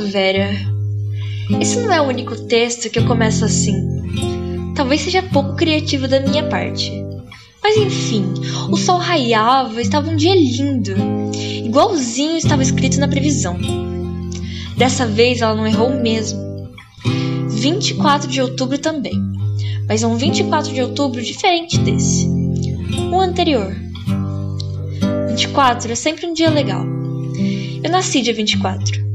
primavera. Esse não é o único texto que eu começo assim. Talvez seja pouco criativo da minha parte. Mas enfim, o sol raiava, estava um dia lindo, igualzinho estava escrito na previsão. Dessa vez ela não errou mesmo. 24 de outubro também, mas um 24 de outubro diferente desse. O anterior. 24 é sempre um dia legal. Eu nasci dia 24.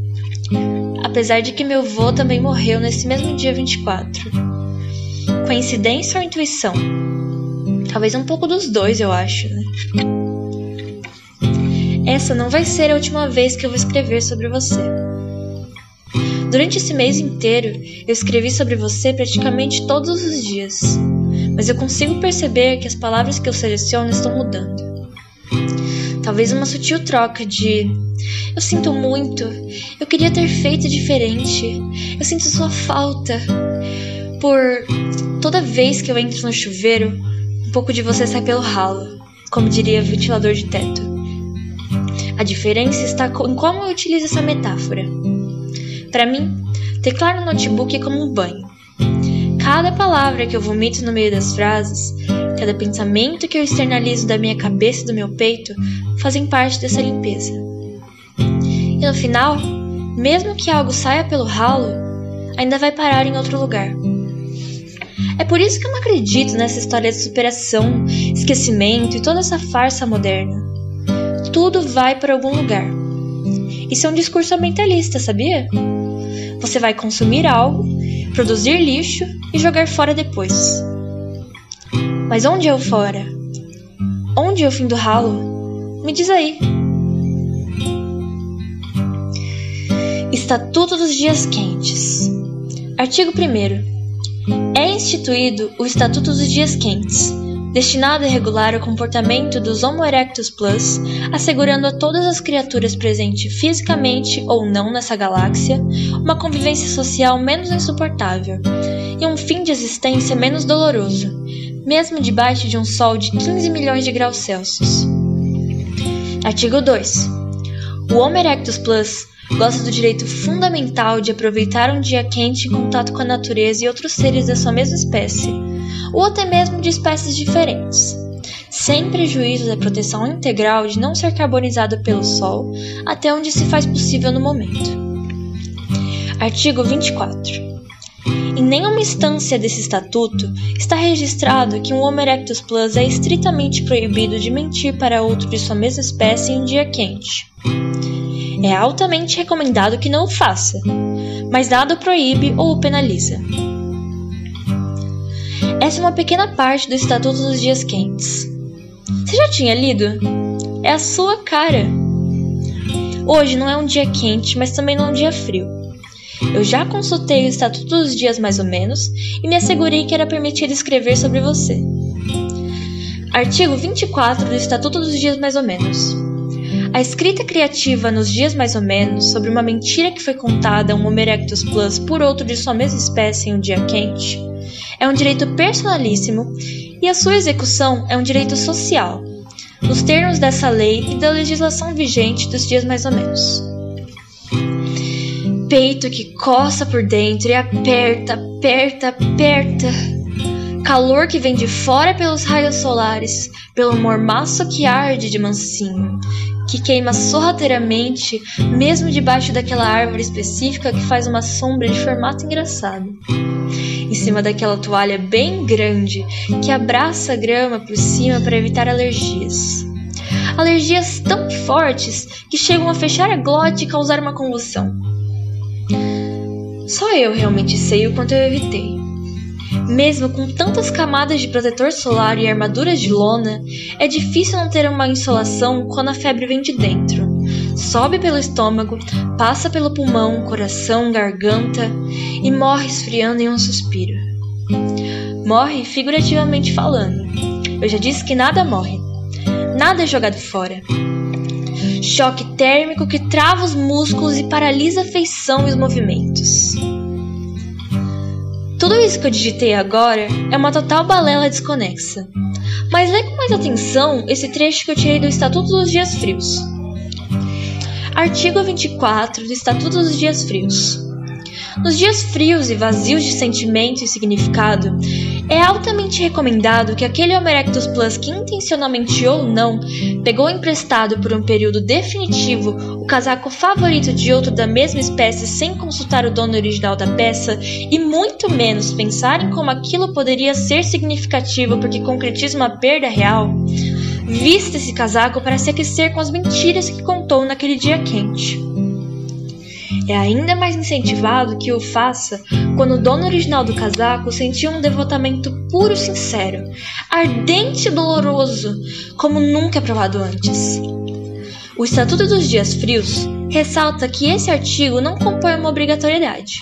Apesar de que meu avô também morreu nesse mesmo dia 24. Coincidência ou intuição? Talvez um pouco dos dois, eu acho, né? Essa não vai ser a última vez que eu vou escrever sobre você. Durante esse mês inteiro, eu escrevi sobre você praticamente todos os dias, mas eu consigo perceber que as palavras que eu seleciono estão mudando. Talvez uma sutil troca de eu sinto muito, eu queria ter feito diferente, eu sinto sua falta. Por toda vez que eu entro no chuveiro, um pouco de você sai pelo ralo, como diria ventilador de teto. A diferença está em como eu utilizo essa metáfora. Para mim, teclar no notebook é como um banho. Cada palavra que eu vomito no meio das frases, cada pensamento que eu externalizo da minha cabeça e do meu peito, fazem parte dessa limpeza. E no final, mesmo que algo saia pelo ralo, ainda vai parar em outro lugar. É por isso que eu não acredito nessa história de superação, esquecimento e toda essa farsa moderna. Tudo vai para algum lugar. Isso é um discurso ambientalista, sabia? Você vai consumir algo, produzir lixo e jogar fora depois. Mas onde o fora? Onde o fim do ralo? Me diz aí. Estatuto dos Dias Quentes. Artigo 1. É instituído o Estatuto dos Dias Quentes, destinado a regular o comportamento dos Homo erectus plus, assegurando a todas as criaturas presentes fisicamente ou não nessa galáxia uma convivência social menos insuportável e um fim de existência menos doloroso, mesmo debaixo de um sol de 15 milhões de graus Celsius. Artigo 2. O Homo erectus plus gosta do direito fundamental de aproveitar um dia quente em contato com a natureza e outros seres da sua mesma espécie ou até mesmo de espécies diferentes, sem prejuízo da proteção integral de não ser carbonizado pelo Sol até onde se faz possível no momento. Artigo 24. Em nenhuma instância desse estatuto está registrado que um Homo erectus plus é estritamente proibido de mentir para outro de sua mesma espécie em um dia quente. É altamente recomendado que não o faça, mas nada o proíbe ou o penaliza. Essa é uma pequena parte do Estatuto dos Dias Quentes. Você já tinha lido? É a sua cara. Hoje não é um dia quente, mas também não é um dia frio. Eu já consultei o Estatuto dos Dias mais ou menos e me assegurei que era permitido escrever sobre você. Artigo 24 do Estatuto dos Dias mais ou menos. A escrita criativa nos dias mais ou menos sobre uma mentira que foi contada a um Homo erectus plus por outro de sua mesma espécie em um dia quente é um direito personalíssimo e a sua execução é um direito social, nos termos dessa lei e da legislação vigente dos dias mais ou menos. Peito que coça por dentro e aperta, aperta, aperta. Calor que vem de fora pelos raios solares, pelo mormaço que arde de mansinho, que queima sorrateiramente, mesmo debaixo daquela árvore específica que faz uma sombra de formato engraçado em cima daquela toalha bem grande que abraça a grama por cima para evitar alergias. Alergias tão fortes que chegam a fechar a glote e causar uma convulsão. Só eu realmente sei o quanto eu evitei. Mesmo com tantas camadas de protetor solar e armaduras de lona, é difícil não ter uma insolação quando a febre vem de dentro sobe pelo estômago, passa pelo pulmão, coração, garganta e morre esfriando em um suspiro. Morre figurativamente falando. Eu já disse que nada morre. Nada é jogado fora. Choque térmico que trava os músculos e paralisa a feição e os movimentos. Tudo isso que eu digitei agora é uma total balela desconexa. Mas lê com mais atenção esse trecho que eu tirei do Estatuto dos Dias Frios. Artigo 24 do Estatuto dos Dias Frios. Nos dias frios e vazios de sentimento e significado, é altamente recomendado que aquele Homo erectus plus que intencionalmente ou não pegou emprestado por um período definitivo o casaco favorito de outro da mesma espécie sem consultar o dono original da peça e muito menos pensar em como aquilo poderia ser significativo porque concretiza uma perda real, vista esse casaco para se aquecer com as mentiras que contou naquele dia quente é ainda mais incentivado que o faça quando o dono original do casaco sentiu um devotamento puro sincero, ardente e doloroso, como nunca provado antes. O Estatuto dos Dias Frios ressalta que esse artigo não compõe uma obrigatoriedade,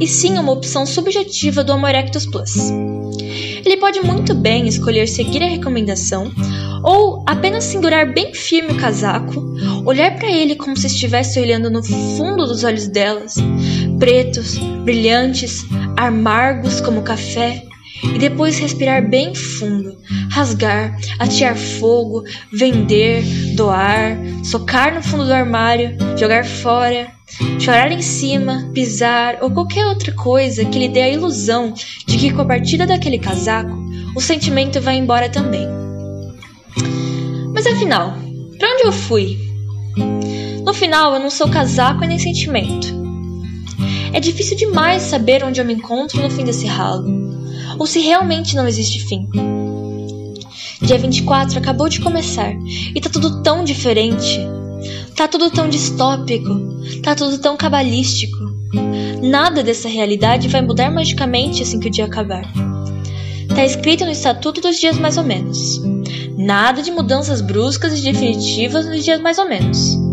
e sim uma opção subjetiva do Homo erectus plus. Ele pode muito bem escolher seguir a recomendação ou apenas segurar bem firme o casaco, olhar para ele como se estivesse olhando no fundo dos olhos delas, pretos, brilhantes, amargos como café, e depois respirar bem fundo, rasgar, atear fogo, vender, doar, socar no fundo do armário, jogar fora, chorar em cima, pisar ou qualquer outra coisa que lhe dê a ilusão de que com a partida daquele casaco, o sentimento vai embora também. Mas afinal, para onde eu fui? No final, eu não sou casaco e nem sentimento. É difícil demais saber onde eu me encontro no fim desse ralo, ou se realmente não existe fim. Dia 24 acabou de começar e tá tudo tão diferente. Tá tudo tão distópico, tá tudo tão cabalístico. Nada dessa realidade vai mudar magicamente assim que o dia acabar. Tá escrito no Estatuto dos Dias Mais ou Menos. Nada de mudanças bruscas e definitivas nos dias mais ou menos.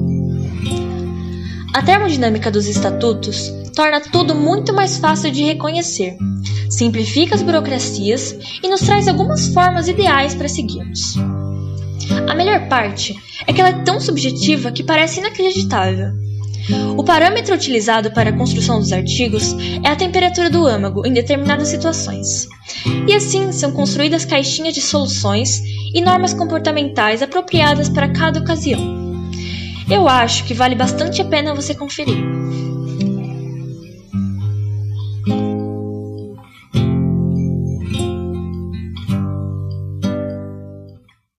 A termodinâmica dos estatutos torna tudo muito mais fácil de reconhecer, simplifica as burocracias e nos traz algumas formas ideais para seguirmos. A melhor parte é que ela é tão subjetiva que parece inacreditável. O parâmetro utilizado para a construção dos artigos é a temperatura do âmago em determinadas situações. E assim são construídas caixinhas de soluções e normas comportamentais apropriadas para cada ocasião. Eu acho que vale bastante a pena você conferir.